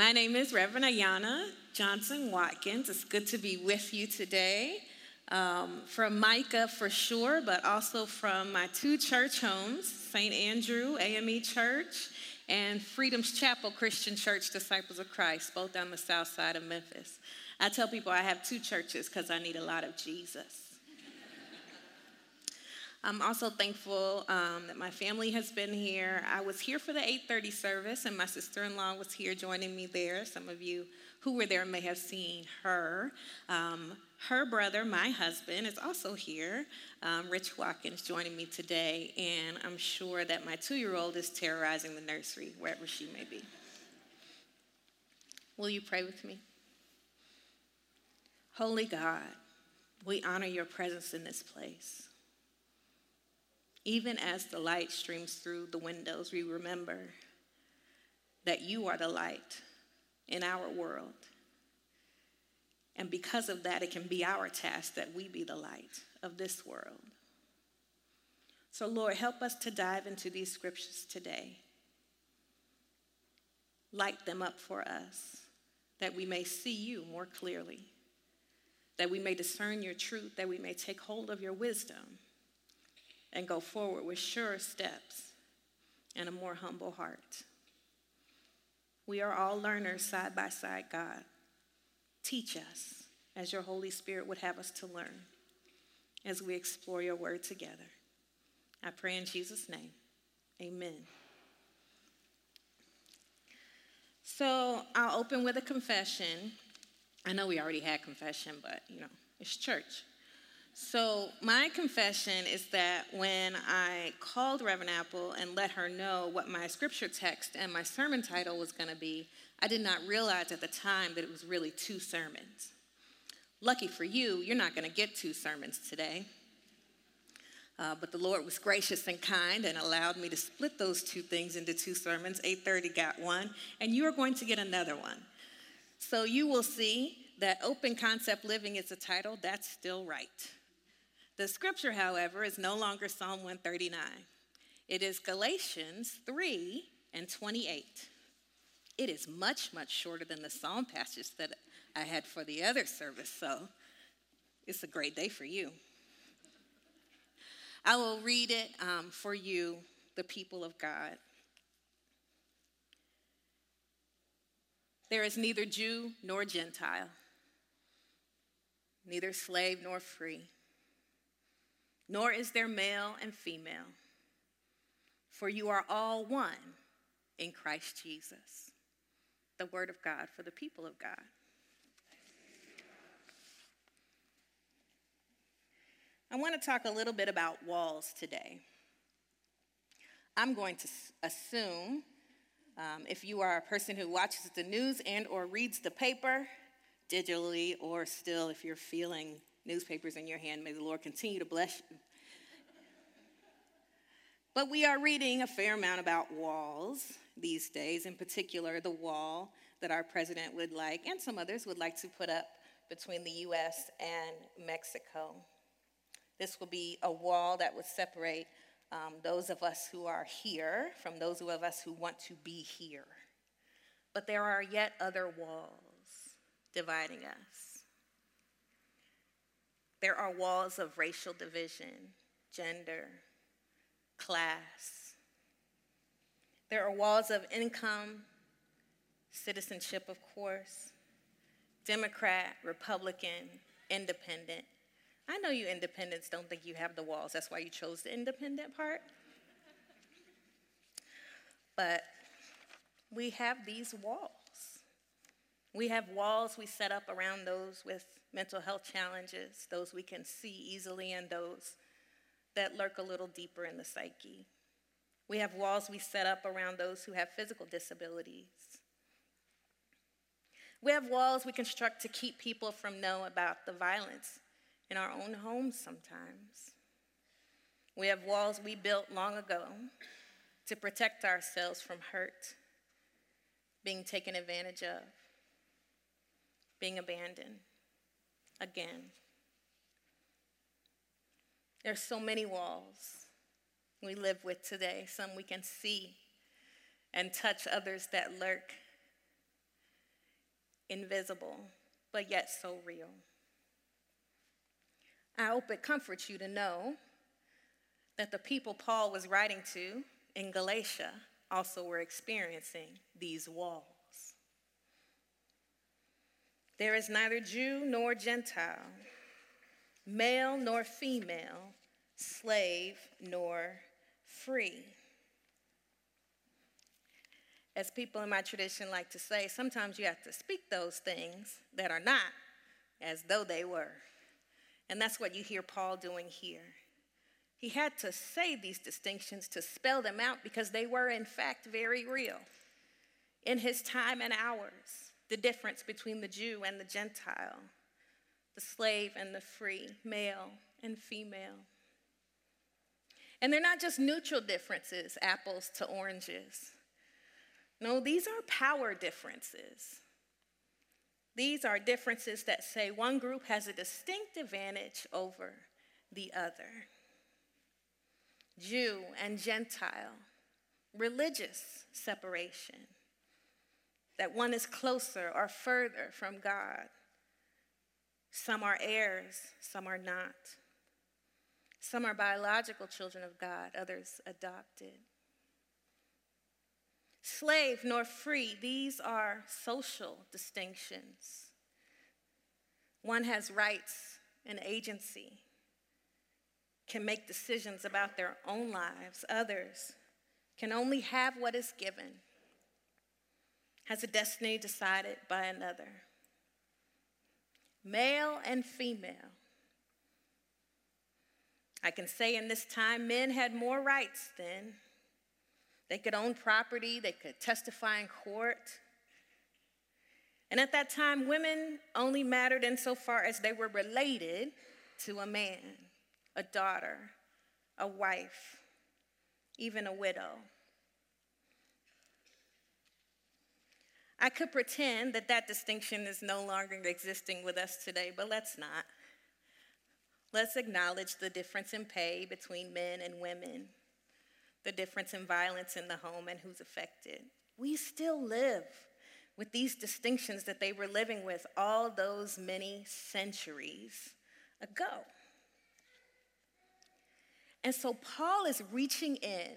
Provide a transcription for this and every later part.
My name is Reverend Ayana Johnson Watkins. It's good to be with you today. Um, from Micah for sure, but also from my two church homes, St. Andrew AME Church and Freedom's Chapel Christian Church Disciples of Christ, both on the south side of Memphis. I tell people I have two churches because I need a lot of Jesus. I'm also thankful um, that my family has been here. I was here for the 8:30 service, and my sister-in-law was here joining me there. Some of you who were there may have seen her. Um, her brother, my husband, is also here, um, Rich Watkins, joining me today, and I'm sure that my two-year-old is terrorizing the nursery wherever she may be. Will you pray with me? Holy God, we honor your presence in this place. Even as the light streams through the windows, we remember that you are the light in our world. And because of that, it can be our task that we be the light of this world. So, Lord, help us to dive into these scriptures today. Light them up for us that we may see you more clearly, that we may discern your truth, that we may take hold of your wisdom and go forward with surer steps and a more humble heart. We are all learners side by side, God. Teach us as your Holy Spirit would have us to learn as we explore your word together. I pray in Jesus' name. Amen. So I'll open with a confession. I know we already had confession, but you know, it's church. So, my confession is that when I called Reverend Apple and let her know what my scripture text and my sermon title was going to be, I did not realize at the time that it was really two sermons. Lucky for you, you're not going to get two sermons today. Uh, but the Lord was gracious and kind and allowed me to split those two things into two sermons. 8:30 got one, and you are going to get another one. So you will see that open concept living is the title. That's still right. The scripture, however, is no longer Psalm 139. It is Galatians 3 and 28. It is much, much shorter than the psalm passage that I had for the other service, so it's a great day for you. I will read it um, for you, the people of God. There is neither Jew nor Gentile, neither slave nor free nor is there male and female, for you are all one in Christ Jesus. The word of God for the people of God. I want to talk a little bit about walls today. I'm going to assume um, if you are a person who watches the news and or reads the paper digitally or still if you're feeling newspapers in your hand. May the Lord continue to bless you. But we are reading a fair amount about walls these days, in particular, the wall that our president would like, and some others would like to put up between the US and Mexico. This will be a wall that would separate um, those of us who are here from those of us who want to be here. But there are yet other walls dividing us. There are walls of racial division, gender, class. There are walls of income, citizenship, of course, Democrat, Republican, independent. I know you independents don't think you have the walls. That's why you chose the independent part. But we have these walls. We have walls we set up around those with mental health challenges, those we can see easily, and those that lurk a little deeper in the psyche. We have walls we set up around those who have physical disabilities. We have walls we construct to keep people from knowing about the violence in our own homes sometimes. We have walls we built long ago to protect ourselves from hurt, being taken advantage of, being abandoned again. There's so many walls we live with today, some we can see and touch, others that lurk. invisible, but yet so real. I hope it comforts you to know that the people Paul was writing to in Galatia also were experiencing these walls. There is neither Jew nor Gentile, male nor female, slave nor free. As people in my tradition like to say, sometimes you have to speak those things that are not as though they were. And that's what you hear Paul doing here. He had to say these distinctions to spell them out because they were, in fact, very real. In his time and ours, the difference between the Jew and the Gentile, the slave and the free, male and female. And they're not just neutral differences, apples to oranges. No, these are power differences. These are differences that say one group has a distinct advantage over the other. Jew and Gentile, religious separation, that one is closer or further from God. Some are heirs, some are not. Some are biological children of God, others adopted. Slave nor free, these are social distinctions. One has rights and agency, can make decisions about their own lives. Others can only have what is given, has a destiny decided by another. Male and female. I can say in this time, men had more rights then. They could own property, they could testify in court. And at that time, women only mattered insofar as they were related to a man a daughter, a wife, even a widow. I could pretend that that distinction is no longer existing with us today, but let's not. Let's acknowledge the difference in pay between men and women, the difference in violence in the home and who's affected. We still live with these distinctions that they were living with all those many centuries ago. And so Paul is reaching in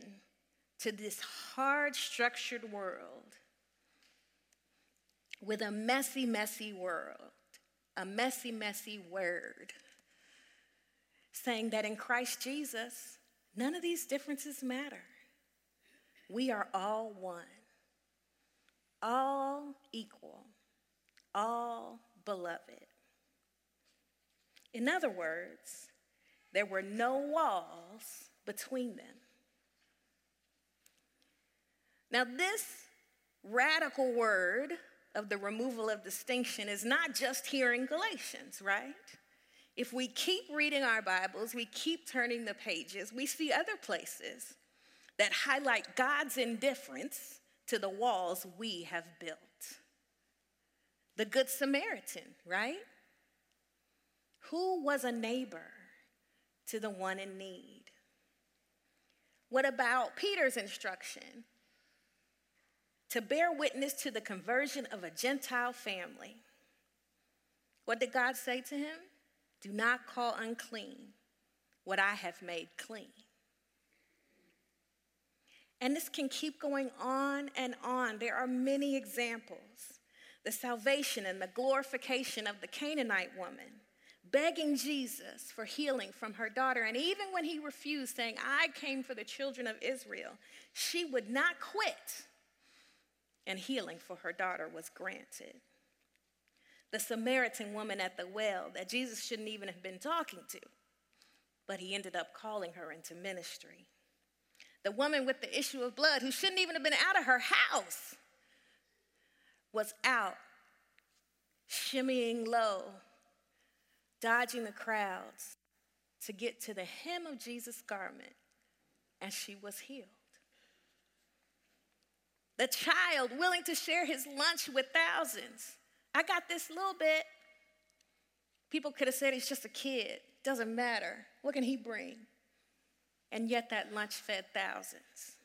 to this hard structured world with a messy, messy world, a messy, messy word, saying that in Christ Jesus, none of these differences matter. We are all one, all equal, all beloved. In other words, there were no walls between them. Now, this radical word of the removal of distinction is not just here in Galatians, right? If we keep reading our Bibles, we keep turning the pages, we see other places that highlight God's indifference to the walls we have built. The Good Samaritan, right? Who was a neighbor? to the one in need? What about Peter's instruction to bear witness to the conversion of a Gentile family? What did God say to him? Do not call unclean what I have made clean. And this can keep going on and on. There are many examples. The salvation and the glorification of the Canaanite woman begging Jesus for healing from her daughter. And even when he refused, saying, I came for the children of Israel, she would not quit. And healing for her daughter was granted. The Samaritan woman at the well that Jesus shouldn't even have been talking to, but he ended up calling her into ministry. The woman with the issue of blood, who shouldn't even have been out of her house, was out shimmying low dodging the crowds to get to the hem of Jesus' garment, and she was healed. The child willing to share his lunch with thousands. I got this little bit. People could have said he's just a kid. Doesn't matter. What can he bring? And yet that lunch fed thousands.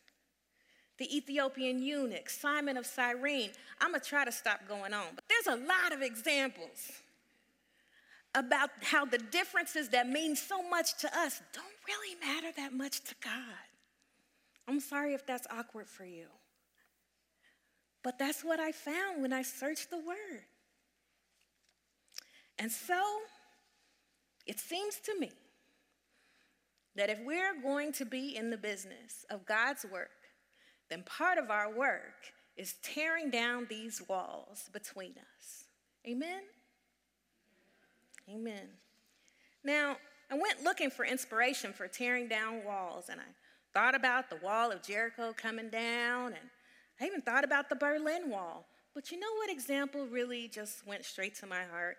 The Ethiopian eunuch, Simon of Cyrene. I'm to try to stop going on, but there's a lot of examples about how the differences that mean so much to us don't really matter that much to God. I'm sorry if that's awkward for you. But that's what I found when I searched the word. And so it seems to me that if we're going to be in the business of God's work, then part of our work is tearing down these walls between us. Amen? Amen. Now, I went looking for inspiration for tearing down walls, and I thought about the wall of Jericho coming down, and I even thought about the Berlin Wall. But you know what example really just went straight to my heart?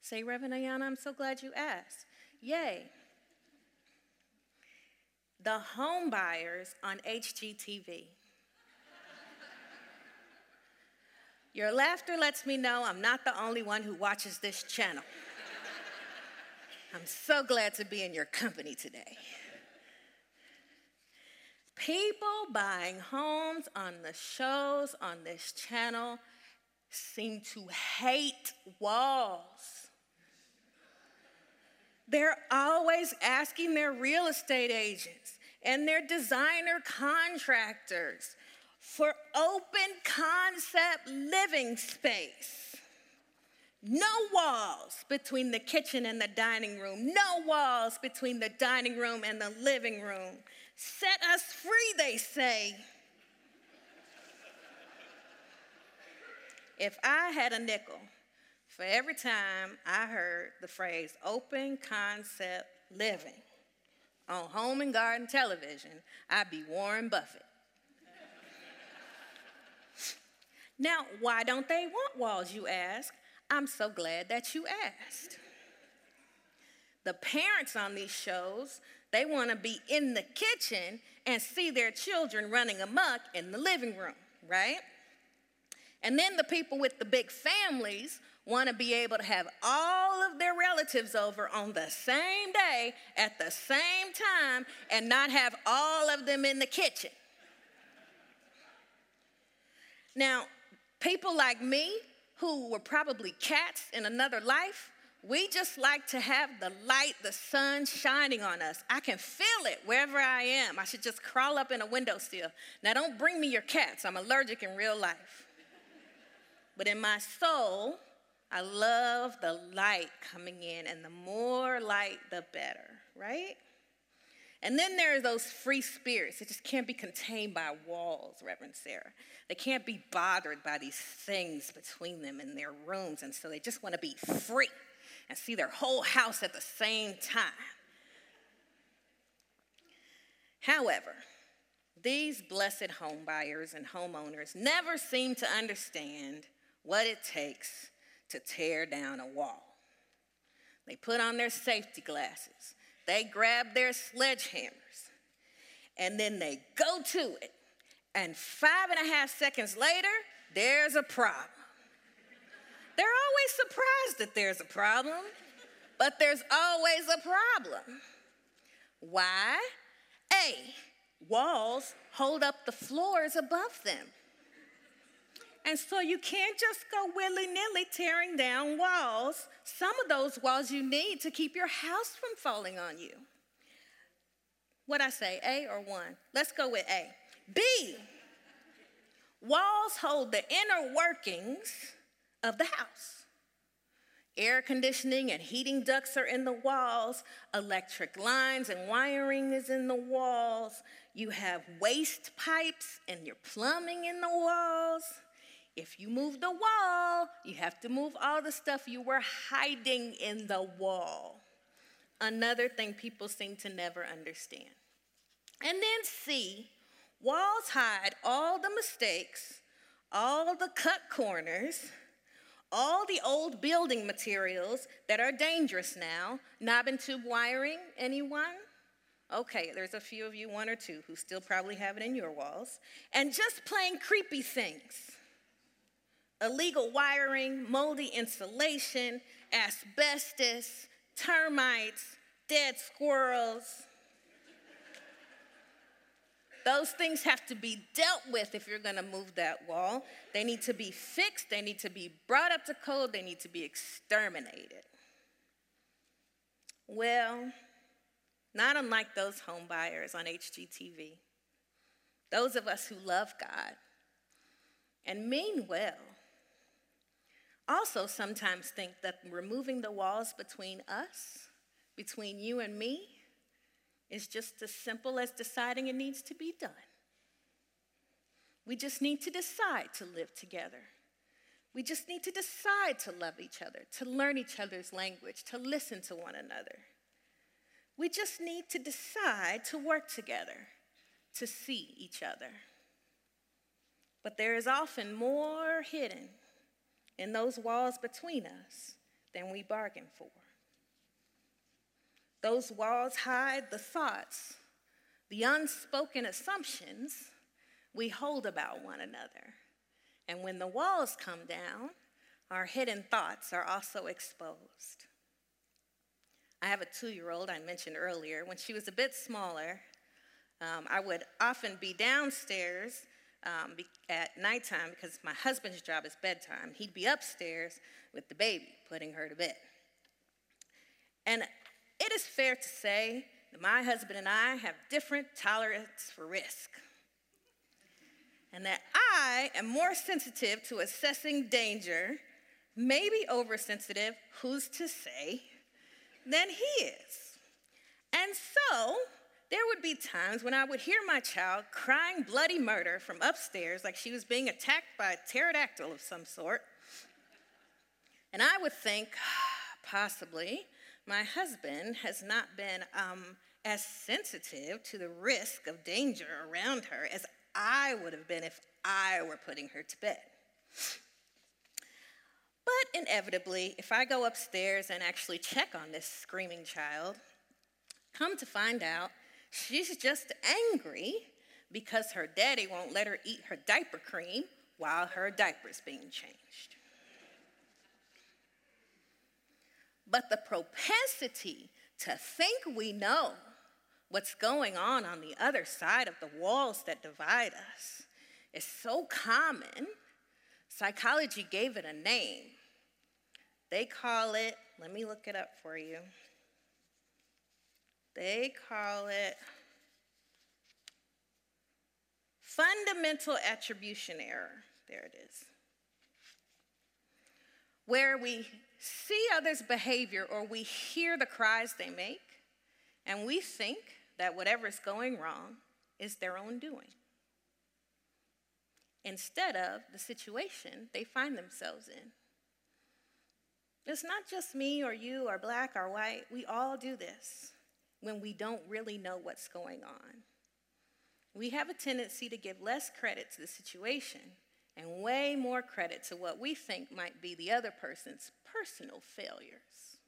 Say, Reverend Ayana, I'm so glad you asked. Yay. The home buyers on HGTV. Your laughter lets me know I'm not the only one who watches this channel. I'm so glad to be in your company today. People buying homes on the shows on this channel seem to hate walls. They're always asking their real estate agents and their designer contractors for open concept living space. No walls between the kitchen and the dining room. No walls between the dining room and the living room. Set us free, they say. if I had a nickel for every time I heard the phrase open concept living on home and garden television, I'd be Warren Buffett. Now, why don't they want walls, you ask? I'm so glad that you asked. The parents on these shows, they want to be in the kitchen and see their children running amok in the living room, right? And then the people with the big families want to be able to have all of their relatives over on the same day at the same time and not have all of them in the kitchen. Now, People like me, who were probably cats in another life, we just like to have the light, the sun shining on us. I can feel it wherever I am. I should just crawl up in a windowsill. Now, don't bring me your cats. I'm allergic in real life. But in my soul, I love the light coming in, and the more light, the better, right? And then there are those free spirits that just can't be contained by walls, Reverend Sarah. They can't be bothered by these things between them in their rooms, and so they just want to be free and see their whole house at the same time. However, these blessed homebuyers and homeowners never seem to understand what it takes to tear down a wall. They put on their safety glasses they grab their sledgehammers and then they go to it. And five and a half seconds later, there's a problem. They're always surprised that there's a problem, but there's always a problem. Why? A, walls hold up the floors above them. And so you can't just go willy nilly tearing down walls. Some of those walls you need to keep your house from falling on you. What I say, A or one? Let's go with A. B, walls hold the inner workings of the house. Air conditioning and heating ducts are in the walls. Electric lines and wiring is in the walls. You have waste pipes and your plumbing in the walls. If you move the wall, you have to move all the stuff you were hiding in the wall. Another thing people seem to never understand. And then C, walls hide all the mistakes, all the cut corners, all the old building materials that are dangerous now. Knob and tube wiring, anyone? Okay, there's a few of you, one or two, who still probably have it in your walls. And just plain creepy things illegal wiring, moldy insulation, asbestos, termites, dead squirrels. Those things have to be dealt with if you're going to move that wall. They need to be fixed, they need to be brought up to code, they need to be exterminated. Well, not unlike those home buyers on HGTV, those of us who love God and mean well also sometimes think that removing the walls between us, between you and me, is just as simple as deciding it needs to be done. We just need to decide to live together. We just need to decide to love each other, to learn each other's language, to listen to one another. We just need to decide to work together, to see each other. But there is often more hidden in those walls between us than we bargain for. Those walls hide the thoughts, the unspoken assumptions we hold about one another. And when the walls come down, our hidden thoughts are also exposed. I have a two year old I mentioned earlier. When she was a bit smaller, um, I would often be downstairs um, at nighttime because my husband's job is bedtime. He'd be upstairs with the baby, putting her to bed. And it is fair to say that my husband and I have different tolerance for risk. And that I am more sensitive to assessing danger, maybe oversensitive, who's to say, than he is. And so, there would be times when I would hear my child crying bloody murder from upstairs like she was being attacked by a pterodactyl of some sort. And I would think, possibly, my husband has not been um, as sensitive to the risk of danger around her as I would have been if I were putting her to bed. But inevitably, if I go upstairs and actually check on this screaming child, come to find out she's just angry because her daddy won't let her eat her diaper cream while her diaper's being changed. But the propensity to think we know what's going on on the other side of the walls that divide us is so common, psychology gave it a name. They call it, let me look it up for you. They call it fundamental attribution error. There it is. Where we see others' behavior or we hear the cries they make, and we think that whatever is going wrong is their own doing instead of the situation they find themselves in. It's not just me or you or black or white. We all do this when we don't really know what's going on. We have a tendency to give less credit to the situation and way more credit to what we think might be the other person's personal failures.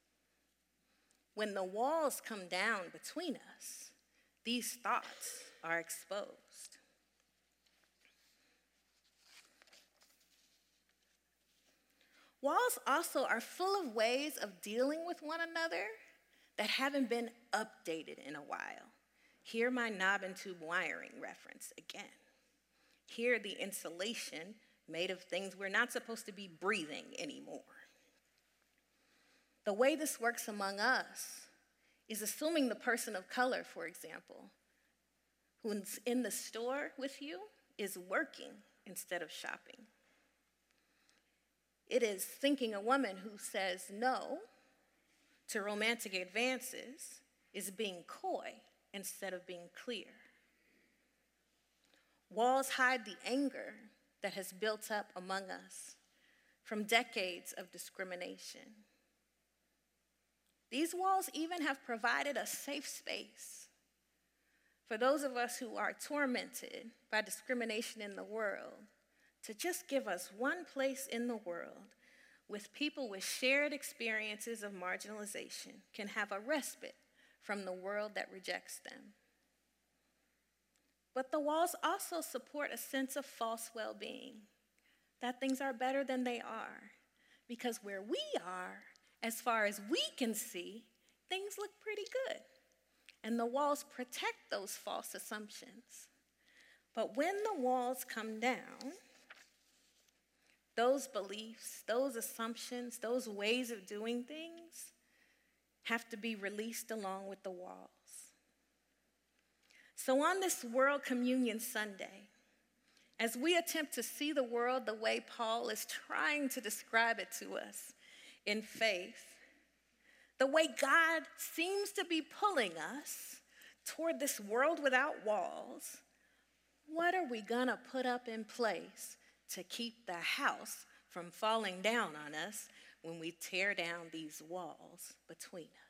When the walls come down between us, these thoughts are exposed. Walls also are full of ways of dealing with one another that haven't been updated in a while. Hear my knob and tube wiring reference again. Here, the insulation made of things we're not supposed to be breathing anymore. The way this works among us is assuming the person of color, for example, who's in the store with you is working instead of shopping. It is thinking a woman who says no to romantic advances is being coy instead of being clear. Walls hide the anger that has built up among us from decades of discrimination. These walls even have provided a safe space for those of us who are tormented by discrimination in the world to just give us one place in the world with people with shared experiences of marginalization can have a respite from the world that rejects them. But the walls also support a sense of false well being, that things are better than they are. Because where we are, as far as we can see, things look pretty good. And the walls protect those false assumptions. But when the walls come down, those beliefs, those assumptions, those ways of doing things have to be released along with the walls. So, on this World Communion Sunday, as we attempt to see the world the way Paul is trying to describe it to us in faith, the way God seems to be pulling us toward this world without walls, what are we to put up in place to keep the house from falling down on us when we tear down these walls between us?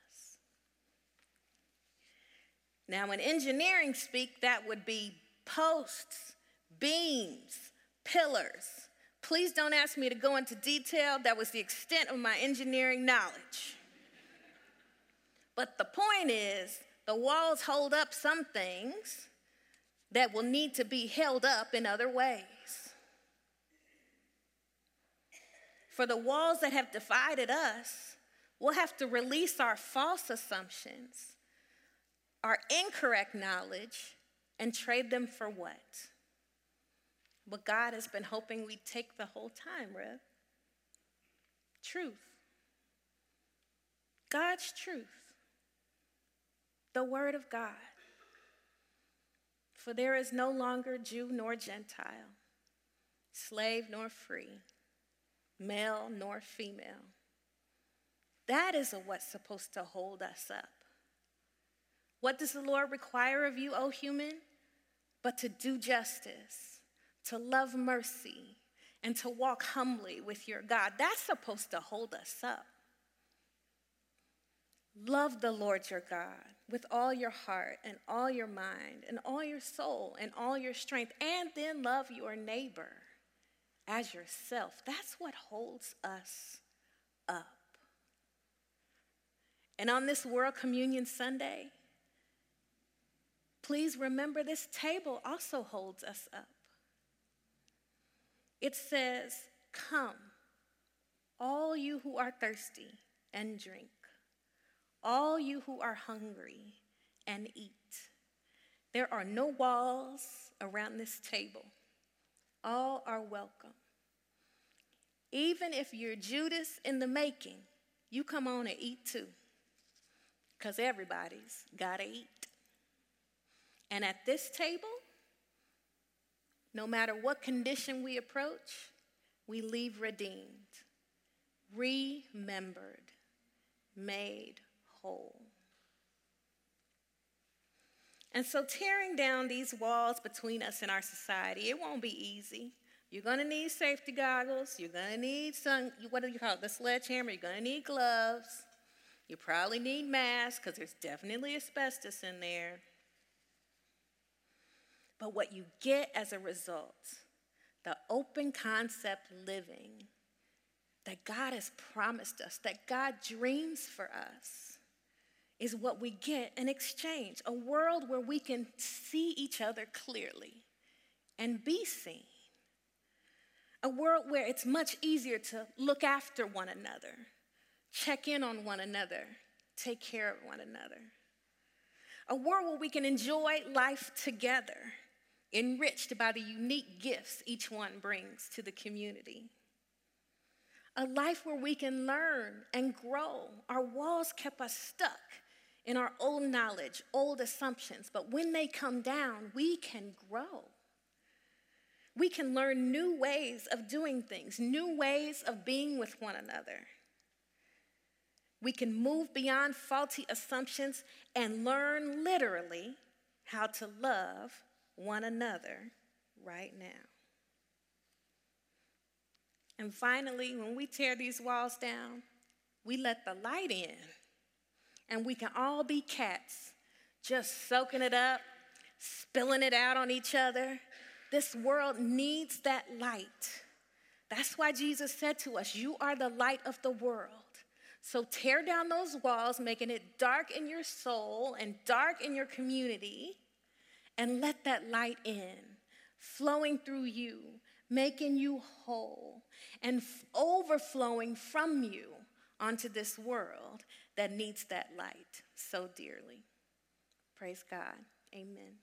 Now, in engineering speak, that would be posts, beams, pillars. Please don't ask me to go into detail. That was the extent of my engineering knowledge. But the point is, the walls hold up some things that will need to be held up in other ways. For the walls that have divided us, we'll have to release our false assumptions, our incorrect knowledge, and trade them for what? What God has been hoping we'd take the whole time, Rev. Truth. God's truth. The Word of God. For there is no longer Jew nor Gentile, slave nor free, male nor female. That is what's supposed to hold us up. What does the Lord require of you, O human? But to do justice, to love mercy, and to walk humbly with your God. That's supposed to hold us up. Love the Lord your God with all your heart and all your mind and all your soul and all your strength, and then love your neighbor as yourself. That's what holds us up. And on this World Communion Sunday, please remember this table also holds us up. It says, Come, all you who are thirsty, and drink all you who are hungry, and eat. There are no walls around this table. All are welcome. Even if you're Judas in the making, you come on and eat too. Because everybody's got to eat. And at this table, no matter what condition we approach, we leave redeemed, remembered, made whole. And so, tearing down these walls between us and our society, it won't be easy. You're to need safety goggles. You're to need some, what do you call it, the sledgehammer. You're to need gloves. You probably need masks because there's definitely asbestos in there. But what you get as a result, the open concept living that God has promised us, that God dreams for us, is what we get in exchange a world where we can see each other clearly and be seen. A world where it's much easier to look after one another, check in on one another, take care of one another. A world where we can enjoy life together, enriched by the unique gifts each one brings to the community. A life where we can learn and grow. Our walls kept us stuck in our old knowledge, old assumptions, but when they come down, we can grow. We can learn new ways of doing things, new ways of being with one another. We can move beyond faulty assumptions and learn literally how to love one another right now. And finally, when we tear these walls down, we let the light in and we can all be cats, just soaking it up, spilling it out on each other. This world needs that light. That's why Jesus said to us, You are the light of the world. So tear down those walls, making it dark in your soul and dark in your community, and let that light in, flowing through you, making you whole, and f- overflowing from you onto this world that needs that light so dearly. Praise God. Amen.